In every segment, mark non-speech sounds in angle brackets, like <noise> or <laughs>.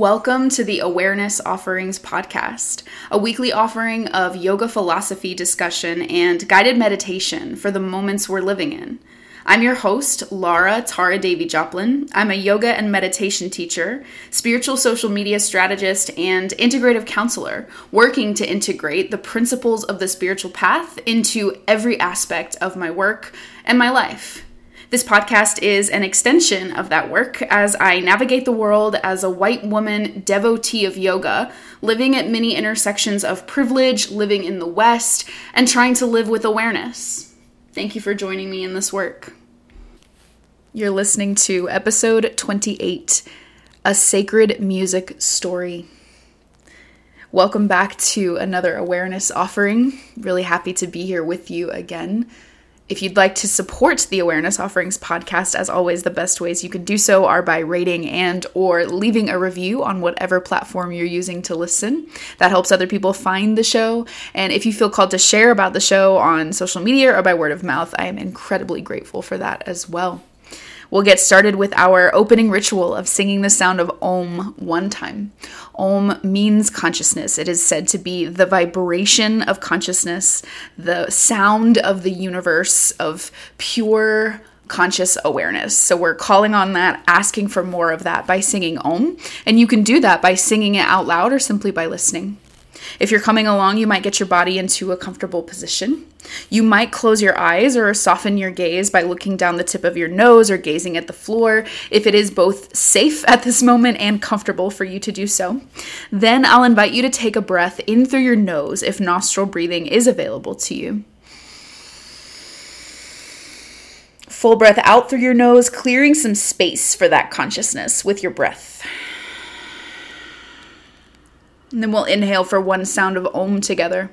Welcome to the Awareness Offerings Podcast, a weekly offering of yoga philosophy discussion and guided meditation for the moments we're living in. I'm your host, Laura Tara Davy Joplin. I'm a yoga and meditation teacher, spiritual social media strategist, and integrative counselor, working to integrate the principles of the spiritual path into every aspect of my work and my life. This podcast is an extension of that work as I navigate the world as a white woman devotee of yoga, living at many intersections of privilege, living in the West, and trying to live with awareness. Thank you for joining me in this work. You're listening to episode 28 A Sacred Music Story. Welcome back to another awareness offering. Really happy to be here with you again. If you'd like to support the Awareness Offerings podcast, as always, the best ways you can do so are by rating and or leaving a review on whatever platform you're using to listen. That helps other people find the show. And if you feel called to share about the show on social media or by word of mouth, I am incredibly grateful for that as well. We'll get started with our opening ritual of singing the sound of Om one time. Om means consciousness. It is said to be the vibration of consciousness, the sound of the universe, of pure conscious awareness. So we're calling on that, asking for more of that by singing Om. And you can do that by singing it out loud or simply by listening. If you're coming along, you might get your body into a comfortable position. You might close your eyes or soften your gaze by looking down the tip of your nose or gazing at the floor if it is both safe at this moment and comfortable for you to do so. Then I'll invite you to take a breath in through your nose if nostril breathing is available to you. Full breath out through your nose, clearing some space for that consciousness with your breath. And then we'll inhale for one sound of Om together.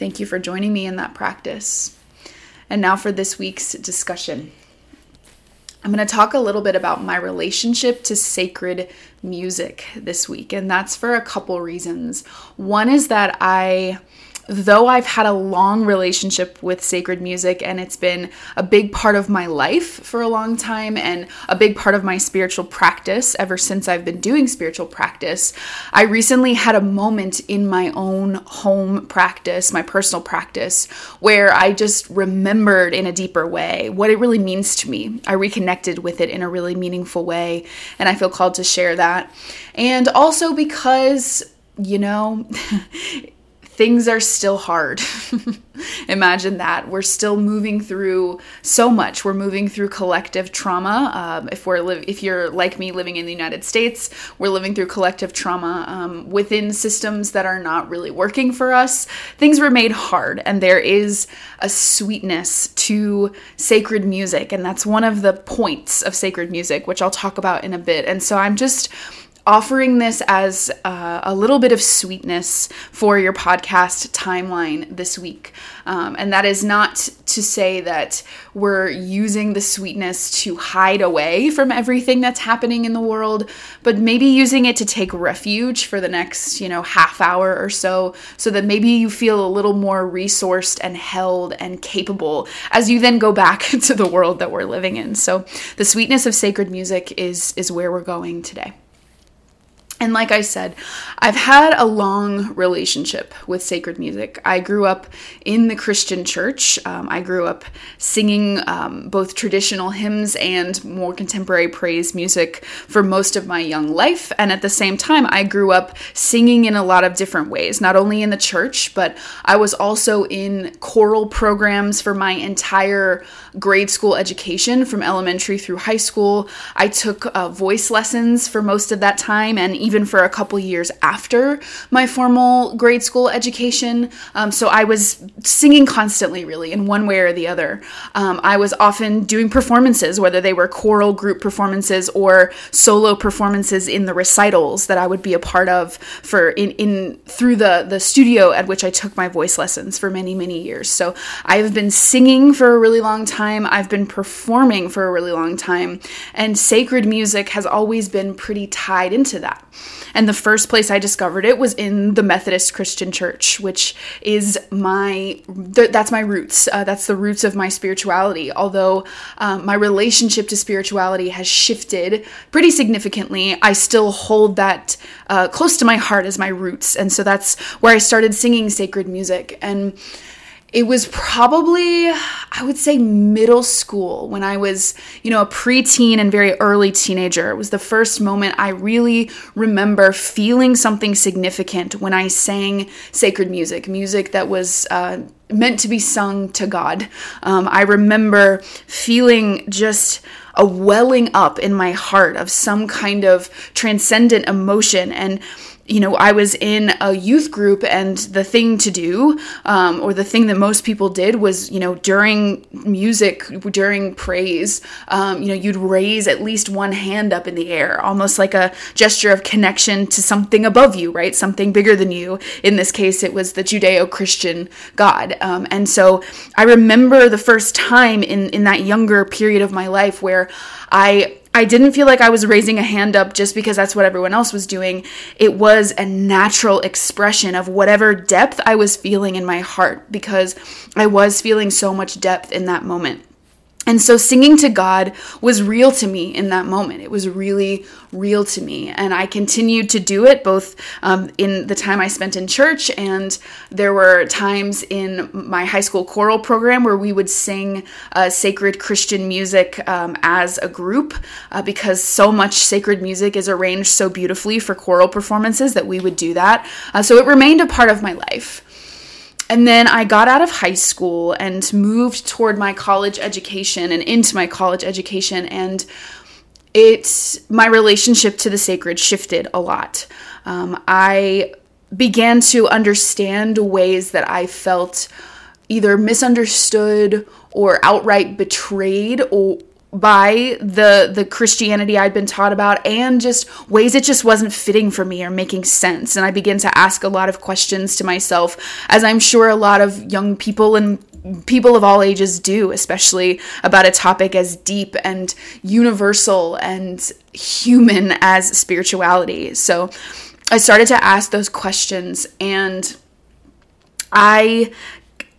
Thank you for joining me in that practice. And now for this week's discussion. I'm going to talk a little bit about my relationship to sacred music this week, and that's for a couple reasons. One is that I though I've had a long relationship with sacred music and it's been a big part of my life for a long time and a big part of my spiritual practice ever since I've been doing spiritual practice, I recently had a moment in my own home practice, my personal practice, where I just remembered in a deeper way what it really means to me. I reconnected with it in a really meaningful way, and I feel called to share that. And also because you know, <laughs> things are still hard. <laughs> Imagine that. We're still moving through so much. We're moving through collective trauma. Um, if we're li- if you're like me living in the United States, we're living through collective trauma um, within systems that are not really working for us. Things were made hard, and there is a sweetness to sacred music, and that's one of the points of sacred music, which I'll talk about in a bit. And so I'm just offering this as uh, a little bit of sweetness for your podcast timeline this week. Um, and that is not to say that we're using the sweetness to hide away from everything that's happening in the world, but maybe using it to take refuge for the next, you know, half hour or so, so that maybe you feel a little more resourced and held and capable as you then go back <laughs> to the world that we're living in. So the sweetness of sacred music is is where we're going today. And like I said, I've had a long relationship with sacred music. I grew up in the Christian church. Um, I grew up singing um, both traditional hymns and more contemporary praise music for most of my young life. And at the same time, I grew up singing in a lot of different ways, not only in the church, but I was also in choral programs for my entire grade school education from elementary through high school. I took uh, voice lessons for most of that time and even for a couple years after my formal grade school education. Um, so I was singing constantly, really, in one way or the other. Um, I was often doing performances, whether they were choral group performances or solo performances in the recitals that I would be a part of for in, in through the the studio at which I took my voice lessons for many many years. So I've been singing for a really long time. I've been performing for a really long time, and sacred music has always been pretty tied into that. And the first place I discovered it was in the Methodist Christian Church, which is my th- that's my roots. Uh, that's the roots of my spirituality. Although um, my relationship to spirituality has shifted pretty significantly, I still hold that uh, close to my heart as my roots. And so that's where I started singing sacred music and it was probably i would say middle school when i was you know a preteen and very early teenager. It was the first moment i really remember feeling something significant when i sang sacred music music that was uh, meant to be sung to god. Um, i remember feeling just a welling up in my heart of some kind of transcendent emotion. And you know, I was in a youth group, and the thing to do, um, or the thing that most people did, was, you know, during music, during praise, um, you know, you'd raise at least one hand up in the air, almost like a gesture of connection to something above you, right? Something bigger than you. In this case, it was the Judeo Christian God. Um, and so I remember the first time in, in that younger period of my life where I I didn't feel like I was raising a hand up just because that's what everyone else was doing. It was a natural expression of whatever depth I was feeling in my heart because I was feeling so much depth in that moment. And so singing to God was real to me in that moment. It was really real to me. And I continued to do it both um, in the time I spent in church, and there were times in my high school choral program where we would sing uh, sacred Christian music um, as a group uh, because so much sacred music is arranged so beautifully for choral performances that we would do that. Uh, so it remained a part of my life. And then I got out of high school and moved toward my college education and into my college education. And it, my relationship to the sacred shifted a lot. Um, I began to understand ways that I felt either misunderstood or outright betrayed or by the the Christianity I'd been taught about and just ways it just wasn't fitting for me or making sense. And I began to ask a lot of questions to myself as I'm sure a lot of young people and people of all ages do especially about a topic as deep and universal and human as spirituality. So I started to ask those questions and I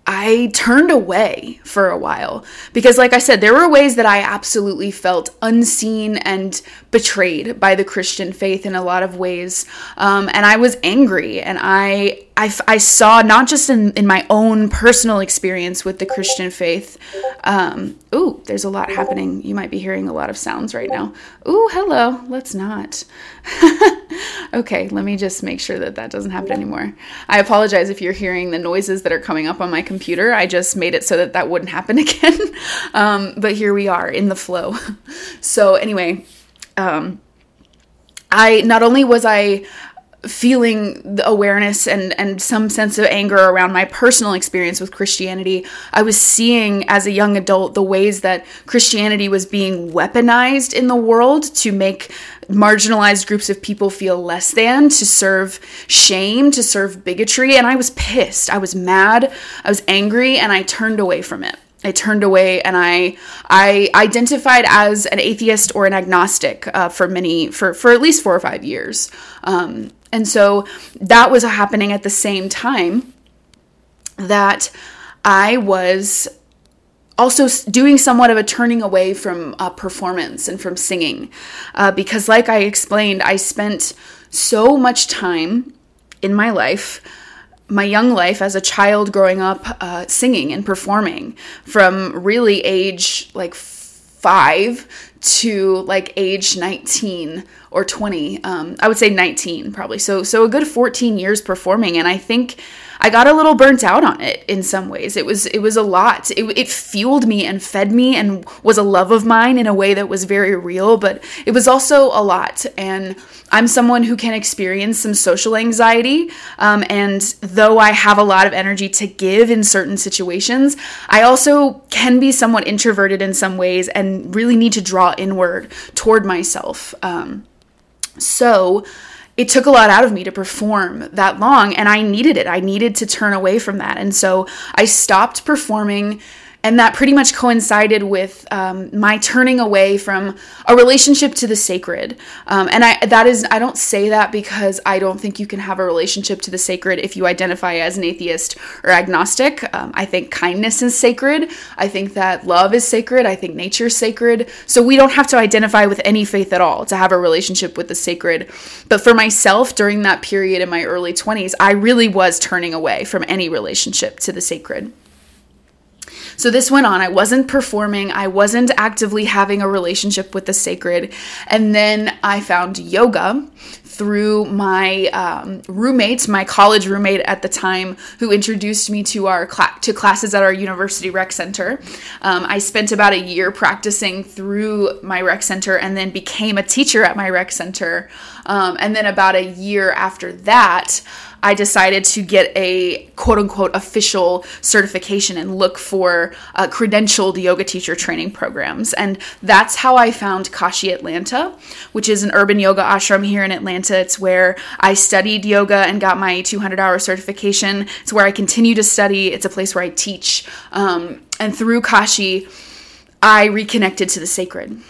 I turned away for a while because, like I said, there were ways that I absolutely felt unseen and betrayed by the Christian faith in a lot of ways. Um, and I was angry and I I, I saw not just in, in my own personal experience with the Christian faith. Um, ooh, there's a lot happening. You might be hearing a lot of sounds right now. Ooh, hello. Let's not. <laughs> okay, let me just make sure that that doesn't happen anymore. I apologize if you're hearing the noises that are coming up on my computer. I just made it so that that wouldn't happen <laughs> again. um, but here we are in the flow. <laughs> so, anyway, um, I not only was I feeling the awareness and and some sense of anger around my personal experience with Christianity I was seeing as a young adult the ways that Christianity was being weaponized in the world to make marginalized groups of people feel less than to serve shame to serve bigotry and I was pissed. I was mad. I was angry and I turned away from it. I turned away and I I identified as an atheist or an agnostic uh, for many for for at least four or five years. Um, and so that was happening at the same time that I was also doing somewhat of a turning away from uh, performance and from singing. Uh, because, like I explained, I spent so much time in my life my young life as a child growing up uh, singing and performing from really age like five to like age 19 or 20 um, i would say 19 probably so so a good 14 years performing and i think I got a little burnt out on it in some ways. It was it was a lot. It, it fueled me and fed me and was a love of mine in a way that was very real, but it was also a lot. And I'm someone who can experience some social anxiety. Um, and though I have a lot of energy to give in certain situations, I also can be somewhat introverted in some ways and really need to draw inward toward myself. Um, so, it took a lot out of me to perform that long and I needed it. I needed to turn away from that. And so I stopped performing and that pretty much coincided with um, my turning away from a relationship to the sacred. Um, and i that is i don't say that because i don't think you can have a relationship to the sacred if you identify as an atheist or agnostic. Um, i think kindness is sacred. I think that love is sacred. I think nature is sacred. So we don't have to identify with any faith at all to have a relationship with the sacred. But for myself during that period in my early 20s i really was turning away from any relationship to the sacred so this went on. I wasn't performing, I wasn't actively having a relationship with the sacred. And then I found yoga through my um, roommate, my college roommate at the time, who introduced me to our cl- to classes at our university rec center. Um, I spent about a year practicing through my rec center, and then became a teacher at my rec center. Um, and then about a year after that. I decided to get a quote unquote official certification and look for uh, credentialed yoga teacher training programs. And that's how I found Kashi Atlanta, which is an urban yoga ashram here in Atlanta. It's where I studied yoga and got my 200 hour certification. It's where I continue to study. It's a place where I teach. Um, and through Kashi, I reconnected to the sacred.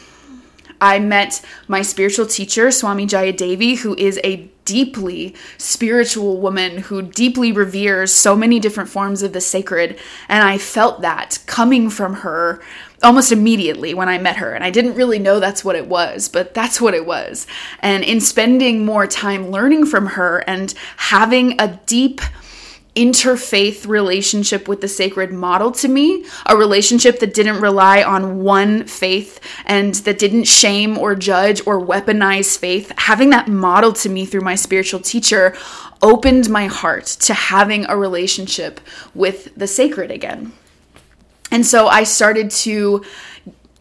I met my spiritual teacher, Swami Jaya Devi, who is a deeply spiritual woman who deeply reveres so many different forms of the sacred. And I felt that coming from her almost immediately when I met her. And I didn't really know that's what it was, but that's what it was. And in spending more time learning from her and having a deep, interfaith relationship with the sacred model to me, a relationship that didn't rely on one faith and that didn't shame or judge or weaponize faith. Having that model to me through my spiritual teacher opened my heart to having a relationship with the sacred again. And so I started to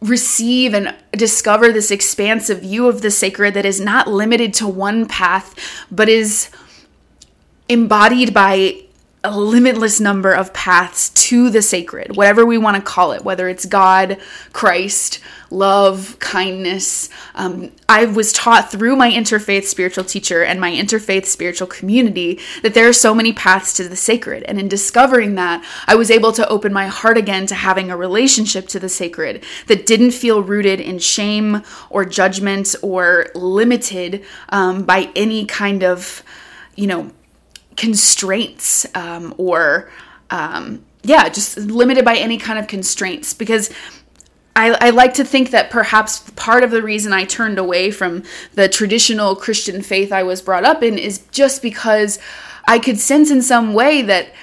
receive and discover this expansive view of the sacred that is not limited to one path, but is embodied by a limitless number of paths to the sacred, whatever we want to call it, whether it's God, Christ, love, kindness. Um, I was taught through my interfaith spiritual teacher and my interfaith spiritual community that there are so many paths to the sacred. And in discovering that, I was able to open my heart again to having a relationship to the sacred that didn't feel rooted in shame or judgment or limited um, by any kind of, you know, constraints um, or um, yeah just limited by any kind of constraints. Because I, I, like to think that perhaps part of the reason I turned away from the traditional Christian faith I was brought up in is just because I could sense in some way that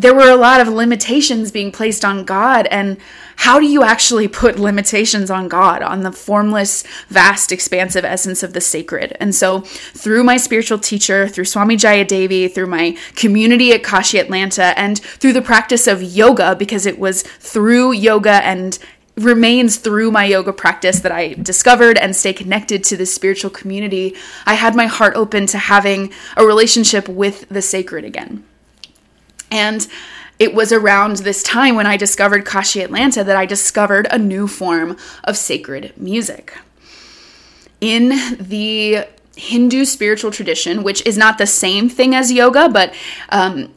there were a lot of limitations being placed on God. And how do you actually put limitations on God, on the formless, vast, expansive essence of the sacred? And so, through my spiritual teacher, through Swami Jaya Devi, through my community at Kashi Atlanta, and through the practice of yoga, because it was through yoga and remains through my yoga practice that I discovered and stay connected to this spiritual community. I had my heart open to having a relationship with the sacred again. And it was around this time when I discovered Kashi Atlanta that I discovered a new form of sacred music. In the Hindu spiritual tradition, which is not the same thing as yoga, but um,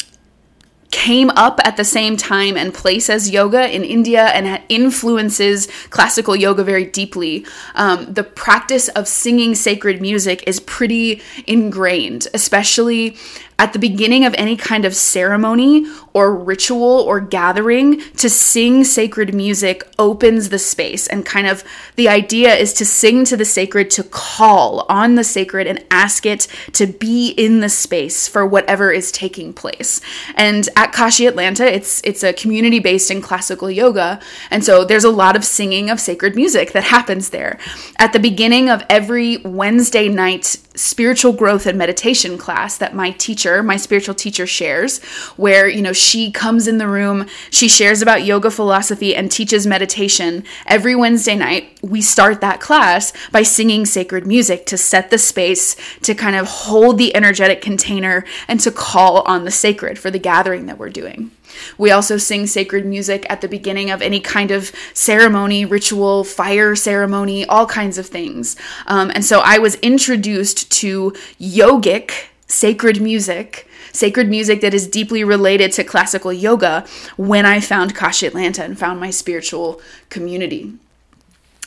came up at the same time and place as yoga in India and influences classical yoga very deeply. Um, the practice of singing sacred music is pretty ingrained, especially At the beginning of any kind of ceremony or ritual or gathering, to sing sacred music opens the space. And kind of the idea is to sing to the sacred, to call on the sacred and ask it to be in the space for whatever is taking place. And at Kashi Atlanta, it's it's a community based in classical yoga. And so there's a lot of singing of sacred music that happens there. At the beginning of every Wednesday night spiritual growth and meditation class that my teacher, my spiritual teacher shares, where, you know, she comes in the room, she shares about yoga philosophy and teaches meditation. Every Wednesday night, we start that class by singing sacred music to set the space, to kind of hold the energetic container, and to call on the sacred for the gathering that we're doing. We also sing sacred music at the beginning of any kind of ceremony, ritual, fire ceremony, all kinds of things. Um, and so I was introduced to yogic sacred music sacred music that is deeply related to classical yoga when I found Kashi Atlanta and found my spiritual community.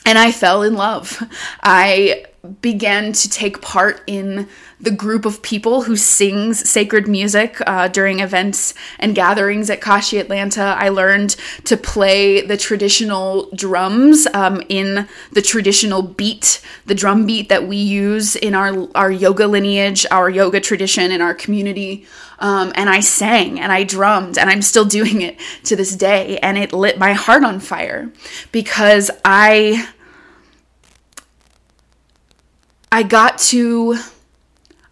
And I fell in love. I began to take part in the group of people who sings sacred music uh, during events and gatherings at Kashi Atlanta. I learned to play the traditional drums um, in the traditional beat, the drum beat that we use in our, our yoga lineage, our yoga tradition in our community. Um, and I sang and I drummed, and I'm still doing it to this day. And it lit my heart on fire because I. I got to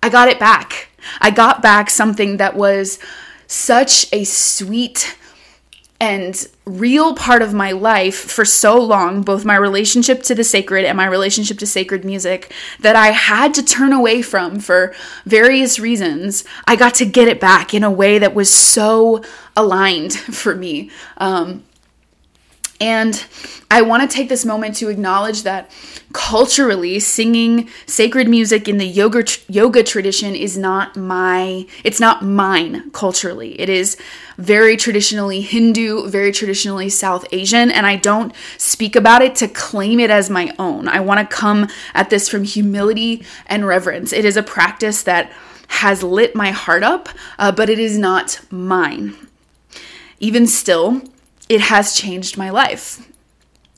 I got it back. I got back something that was such a sweet and real part of my life for so long, both my relationship to the sacred and my relationship to sacred music, that I had to turn away from for various reasons. I got to get it back in a way that was so aligned <laughs> for me. Um, and I want to take this moment to acknowledge that culturally singing sacred music in the yoga yoga tradition is not my it's not mine culturally. It is very traditionally Hindu, very traditionally South Asian, and I don't speak about it to claim it as my own. I want to come at this from humility and reverence. It is a practice that has lit my heart up, uh, but it is not mine. Even still, it has changed my life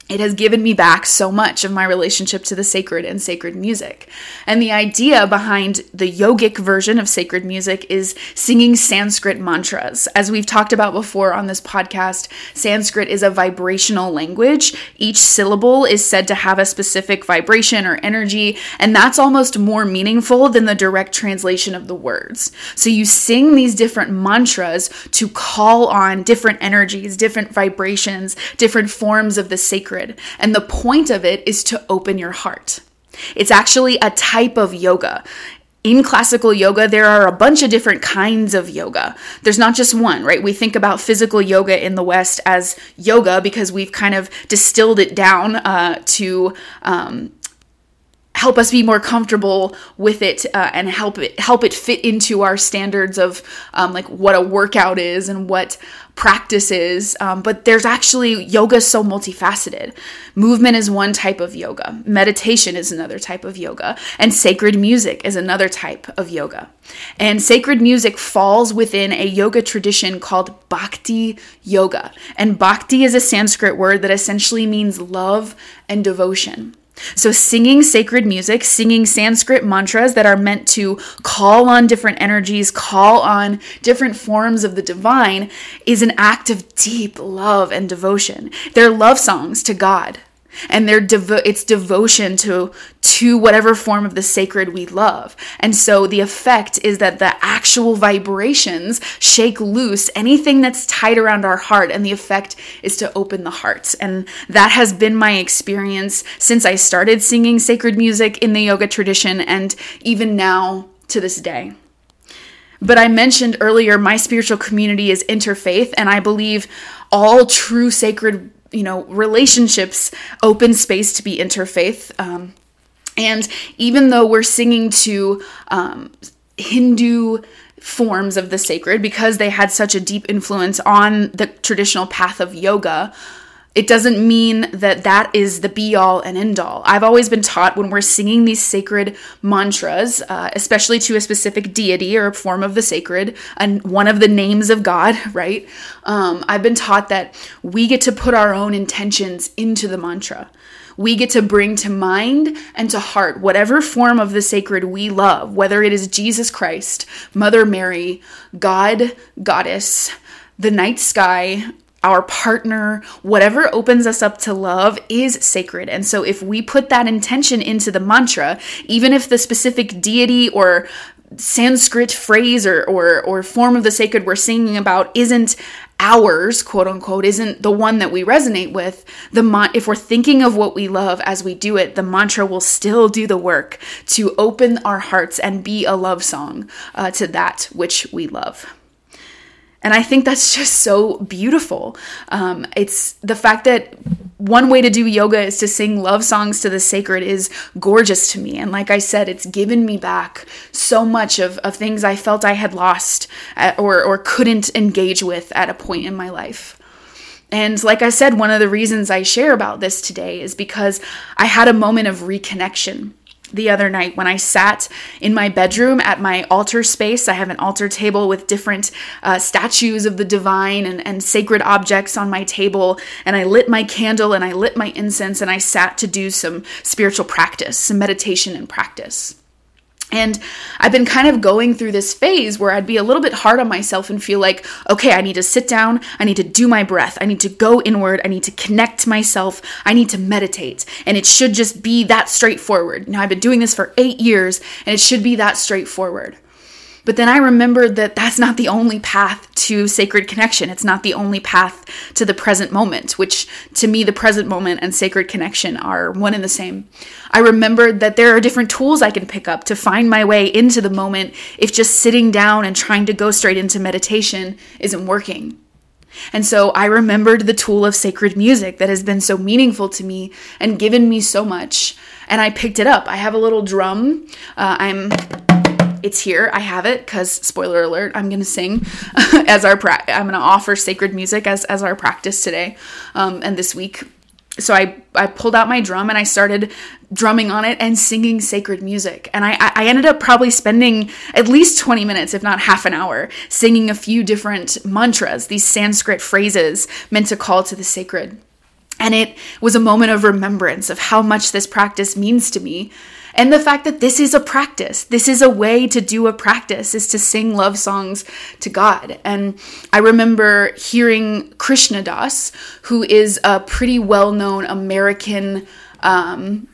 it has given me back so much of my relationship to the sacred and sacred music. And the idea behind the yogic version of sacred music is singing Sanskrit mantras. As we've talked about before on this podcast, Sanskrit is a vibrational language. Each syllable is said to have a specific vibration or energy, and that's almost more meaningful than the direct translation of the words. So you sing these different mantras to call on different energies, different vibrations, different forms of the sacred sacred. And the point of it is to open your heart. It's actually a type of yoga. In classical yoga, there are a bunch of different kinds of yoga. There's not just one, right? We think about physical yoga in the West as yoga because we've kind of distilled it down uh, to um, help us be more comfortable with it uh, and help it help it fit into our standards of um, like what a workout is and what practice is. Um, but there's actually yoga is so multifaceted. Movement is one type of yoga. Meditation is another type of yoga. And sacred music is another type of yoga. And sacred music falls within a yoga tradition called bhakti yoga. And bhakti is a sanskrit word that essentially means love and devotion so, singing sacred music, singing Sanskrit mantras that are meant to call on different energies, call on different forms of the divine, is an act of deep love and devotion. They're love songs to God and their devo- it's devotion to to whatever form of the sacred we love. And so the effect is that the actual vibrations shake loose anything that's tied around our heart and the effect is to open the hearts And that has been my experience since I started singing sacred music in the yoga tradition and even now to this day. But I mentioned earlier, my spiritual community is interfaith, and I believe all true sacred you know, relationships open space to be interfaith. Um, and even though we're singing to um, Hindu forms of the sacred because they had such a deep influence on the traditional path of yoga, it doesn't mean that that is the be all and end all. I've always been taught when we're singing these sacred mantras, uh, especially to a specific deity or a form of the sacred, and one of the names of God, <laughs> right? Um, I've been taught that we get to put our own intentions into the mantra. We get to bring to mind and to heart whatever form of the sacred we love, whether it is Jesus Christ, Mother Mary, God, Goddess, the night sky, our partner, whatever opens us up to love is sacred. And so if we put that intention into the mantra, even if the specific deity or Sanskrit phrase or, or, or form of the sacred we're singing about isn't ours, quote unquote, isn't the one that we resonate with, the if we're thinking of what we love as we do it, the mantra will still do the work to open our hearts and be a love song uh, to that which we love. And I think that's <laughs> just so beautiful. Um, it's the fact that one way to do yoga is to sing love songs to the sacred is gorgeous to me. And like I said, it's given me back so much of, of things I felt I had lost at, or, or couldn't engage with at a point in my life. And like I said, one of the reasons I share about this today is because I had a moment of reconnection the other night when I sat in my bedroom at my altar space. I have an altar table with different uh, statues of the divine and, and sacred objects on my table. And I lit my candle and I lit my incense and I sat to do some spiritual practice, some meditation and practice. And I've been kind of going through this phase where I'd be a little bit hard on myself and feel like, okay, I need to sit down, I need to do my breath, I need to go inward, I need to connect myself, I need to meditate. And it should just be that straightforward. Now, I've been doing this for eight years, and it should be that straightforward. But then I remembered that that's not the only path to sacred connection. It's not the only path to the present moment, which to me, the present moment and sacred connection are one and the same. I remembered that there are different tools I can pick up to find my way into the moment if just sitting down and trying to go straight into meditation isn't working. And so I remembered the tool of sacred music that has been so meaningful to me and given me so much. And I picked it up. I have a little drum. Uh, I'm it's here. I have it because spoiler alert, I'm gonna sing <laughs> as our pra- I'm gonna offer sacred music as as our practice today um, and this week. So I I pulled out my drum and I started drumming on it and singing sacred music. And I I ended up probably spending at least 20 minutes, if not half an hour, singing a few different mantras, these Sanskrit phrases meant to call to the sacred. And it was a moment of remembrance of how much this practice means to me and the fact that this is a practice. This is a way to do a practice is to sing love songs to God. And I remember hearing Krishna Das, who is a pretty well-known American um,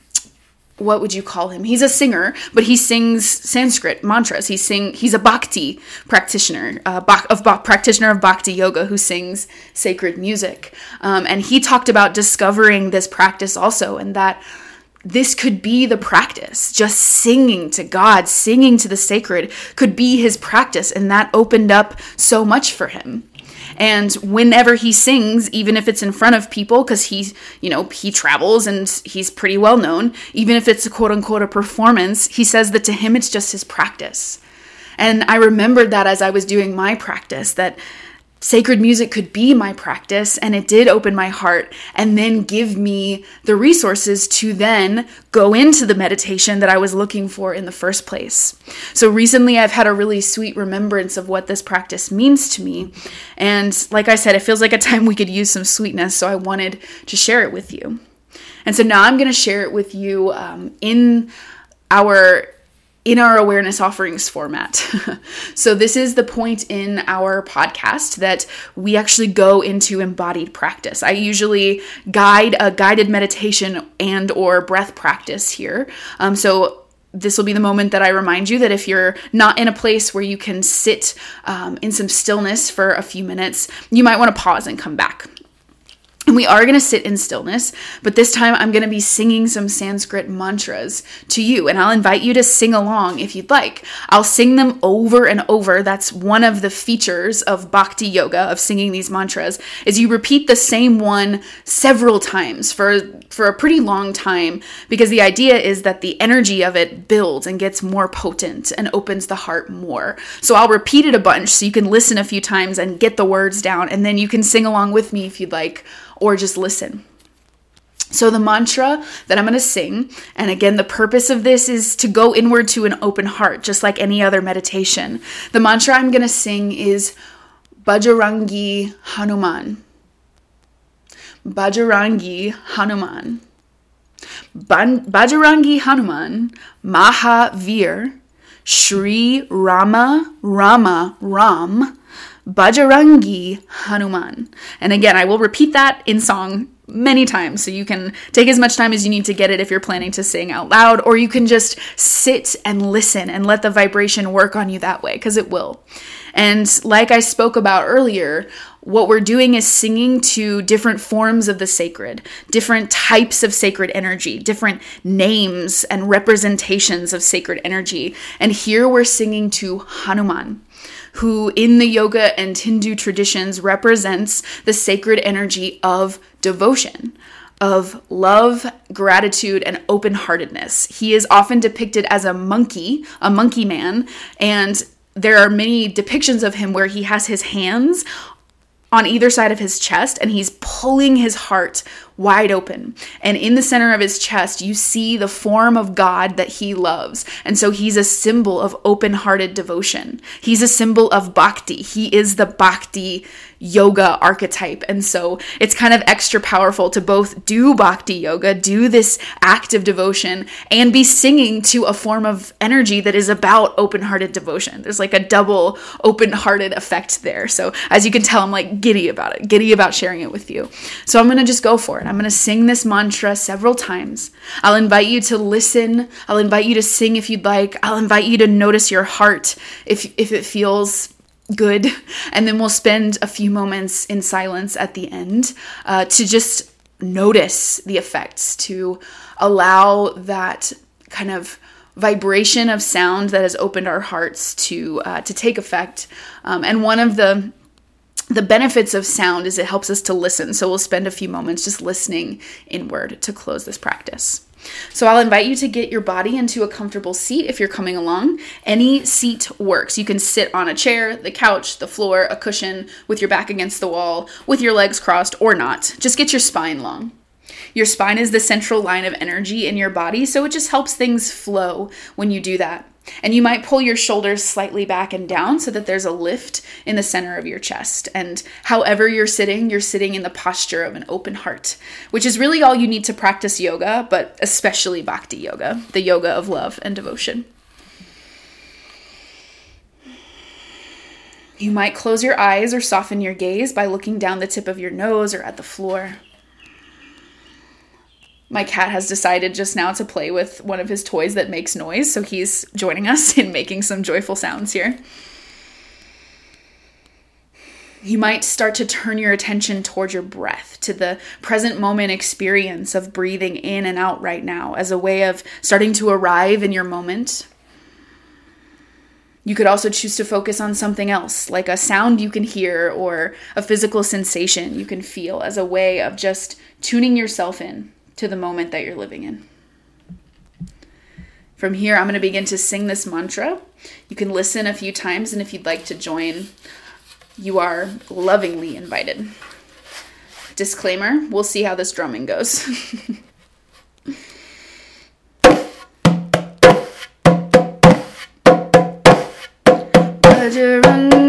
what would you call him? He's a singer, but he sings Sanskrit mantras. He sing he's a bhakti practitioner, uh, of practitioner of bhakti yoga who sings sacred music. Um, and he talked about discovering this practice also, and that this could be the practice. Just singing to God, singing to the sacred could be his practice. And that opened up so much for him. And whenever he sings, even if it's in front of people, because he, you know, he travels and he's pretty well known, even if it's a quote unquote a performance, he says that to him it's just his practice. And I remembered that as I was doing my practice, that sacred music could be my practice and it did open my heart and then give me the resources to then go into the meditation that I was looking for in the first place. So recently I've had a really sweet remembrance of what this practice means to me. And like I said, it feels like a time we could use some sweetness, so I wanted to share it with you. And so now I'm going to share it with you um, in our in our awareness offerings format. <laughs> so this is the point in our podcast that we actually go into embodied practice. I usually guide a guided meditation and or breath practice here. Um, so this will be the moment that I remind you that if you're not in a place where you can sit um, in some stillness for a few minutes, you might want to pause and come back. And we are going to sit in stillness, but this time I'm going to be singing some Sanskrit mantras to you, and I'll invite you to sing along if you'd like. I'll sing them over and over. That's one of the features of bhakti yoga, of singing these mantras, is you repeat the same one several times for, for a pretty long time, because the idea is that the energy of it builds and gets more potent and opens the heart more. So I'll repeat it a bunch so you can listen a few times and get the words down, and then you can sing along with me if you'd like or just listen. So, the mantra that I'm going to sing, and again, the purpose of this is to go inward to an open heart, just like any other meditation. The mantra I'm going to sing is Bajarangi Hanuman. Bajarangi Hanuman. Ban- Hanuman, Mahavir, Sri Rama Rama Ram, Bajarangi Hanuman. And again, I will repeat that in song many times. So you can take as much time as you need to get it if you're planning to sing out loud, or you can just sit and listen and let the vibration work on you that way, because it will. And like I spoke about earlier, what we're doing is singing to different forms of the sacred, different types of sacred energy, different names and representations of sacred energy. And here we're singing to Hanuman who in the yoga and Hindu traditions represents the sacred energy of devotion of love, gratitude, and open heartedness. He is often depicted as a monkey, a monkey man, and there are many depictions of him where he has his hands on either side of his chest and he's pulling his heart wide open. And in the center of his chest, you see the form of God that he loves. And so he's a symbol of open hearted devotion. He's a symbol of bhakti. He is the bhakti yoga archetype. And so it's kind of extra powerful to both do bhakti yoga, do this active devotion, and be singing to a form of energy that is about open hearted devotion. There's like a double open hearted effect there. So as you can tell, I'm like giddy about it, giddy about sharing it with you. So I'm going to just go for it. I'm going to sing this mantra several times. I'll invite you to listen. I'll invite you to sing if you'd like. I'll invite you to notice your heart if, if it feels good. <laughs> And then we'll spend a few moments in silence at the end uh, to just notice the effects, to allow that kind of vibration of sound that has opened our hearts to uh, to take effect. Um, and one of the the benefits of sound is it helps us to listen. So we'll spend a few moments just listening inward to close this practice. So I'll invite you to get your body into a comfortable seat if you're coming along. Any seat works. You can sit on a chair, the couch, the floor, a cushion, with your back against the wall, with your legs crossed or not. Just get your spine long. Your spine is the central line of energy in your body, so it just helps things flow when you do that. And you might pull your shoulders slightly back and down so that there's a lift in the center of your chest. And however you're sitting, you're sitting in the posture of an open heart, which is really all you need to practice yoga, but especially bhakti yoga, the yoga of love and devotion. You might close your eyes or soften your gaze by looking down the tip of your nose or at the floor. My cat has decided just now to play with one of his toys that makes noise, so he's joining us <laughs> in making some joyful sounds here. You might start to turn your attention toward your breath, to the present moment experience of breathing in and out right now as a way of starting to arrive in your moment. You could also choose to focus on something else, like a sound you can hear or a physical sensation you can feel, as a way of just tuning yourself in to the moment that you're living in. From here, I'm going to begin to sing this mantra. You can listen a few times, and if you'd like to join, you are lovingly invited. Disclaimer we'll see how this drumming goes. <laughs>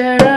Bajrangi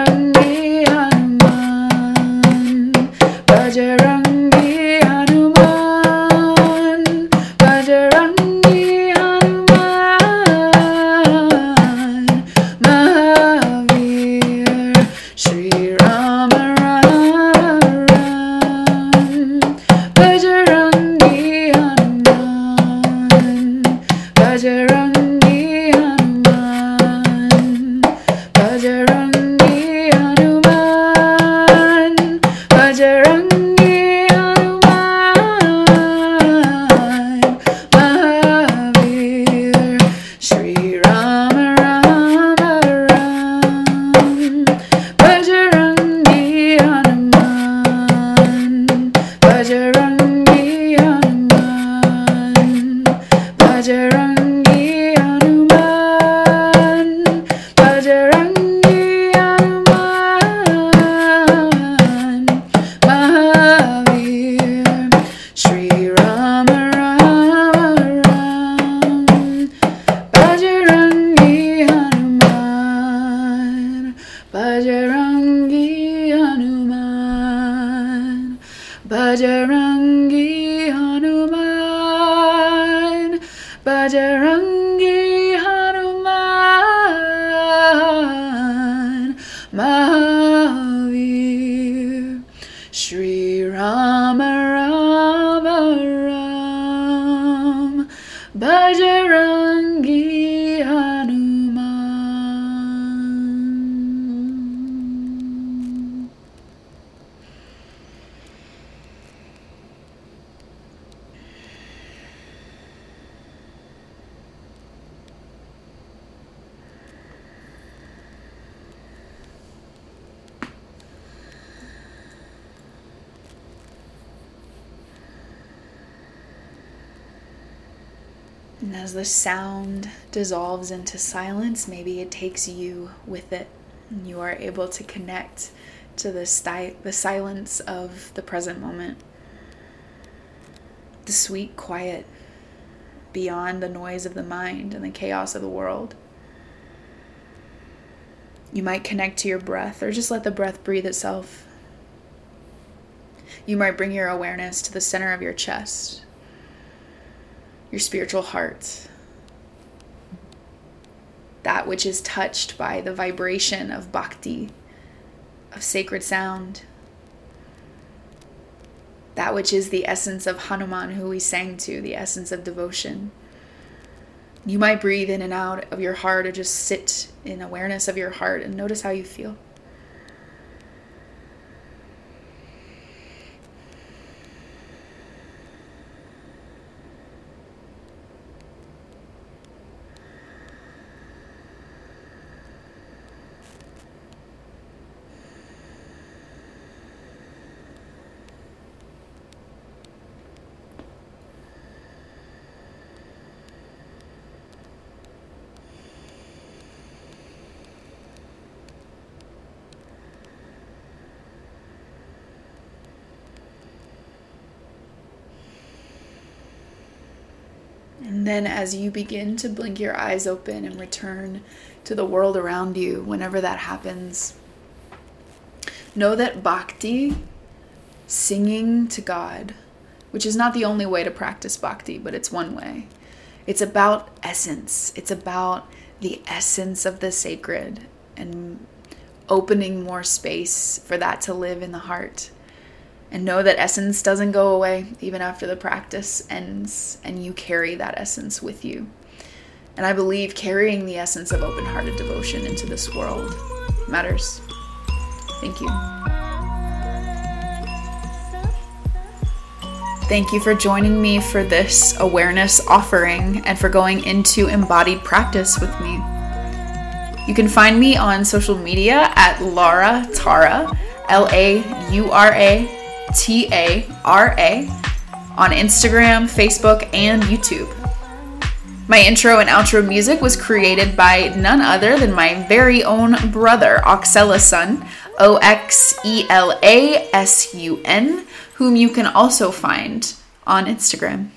Bajrangi Hanuman. Bajrangi as the sound dissolves into silence, maybe it takes you with it. And you are able to connect to the, sti- the silence of the present moment. The sweet quiet beyond the noise of the mind and the chaos of the world. You might connect to your breath or just let the breath breathe itself. You might bring your awareness to the center of your chest your spiritual heart, that which is touched by the vibration of bhakti, of sacred sound, that which is the essence of Hanuman, who we sang to, the essence of devotion. You might breathe in and out of your heart or just sit in awareness of your heart and notice how you feel. And then, as you begin to blink your eyes open and return to the world around you, whenever that happens, know that bhakti, singing to God, which is not the only way to practice bhakti, but it's one way. It's about essence, it's about the essence of the sacred and opening more space for that to live in the heart and know that essence doesn't go away even after the practice ends and you carry that essence with you. And I believe carrying the essence of open hearted devotion into this world matters. Thank you. Thank you for joining me for this awareness offering and for going into embodied practice with me. You can find me on social media at Laura Tara, L A U R A T A R A, on Instagram, Facebook, and YouTube. My intro and outro music was created by none other than my very own brother, Oxela Sun, O X E L A S U N, whom you can also find on Instagram.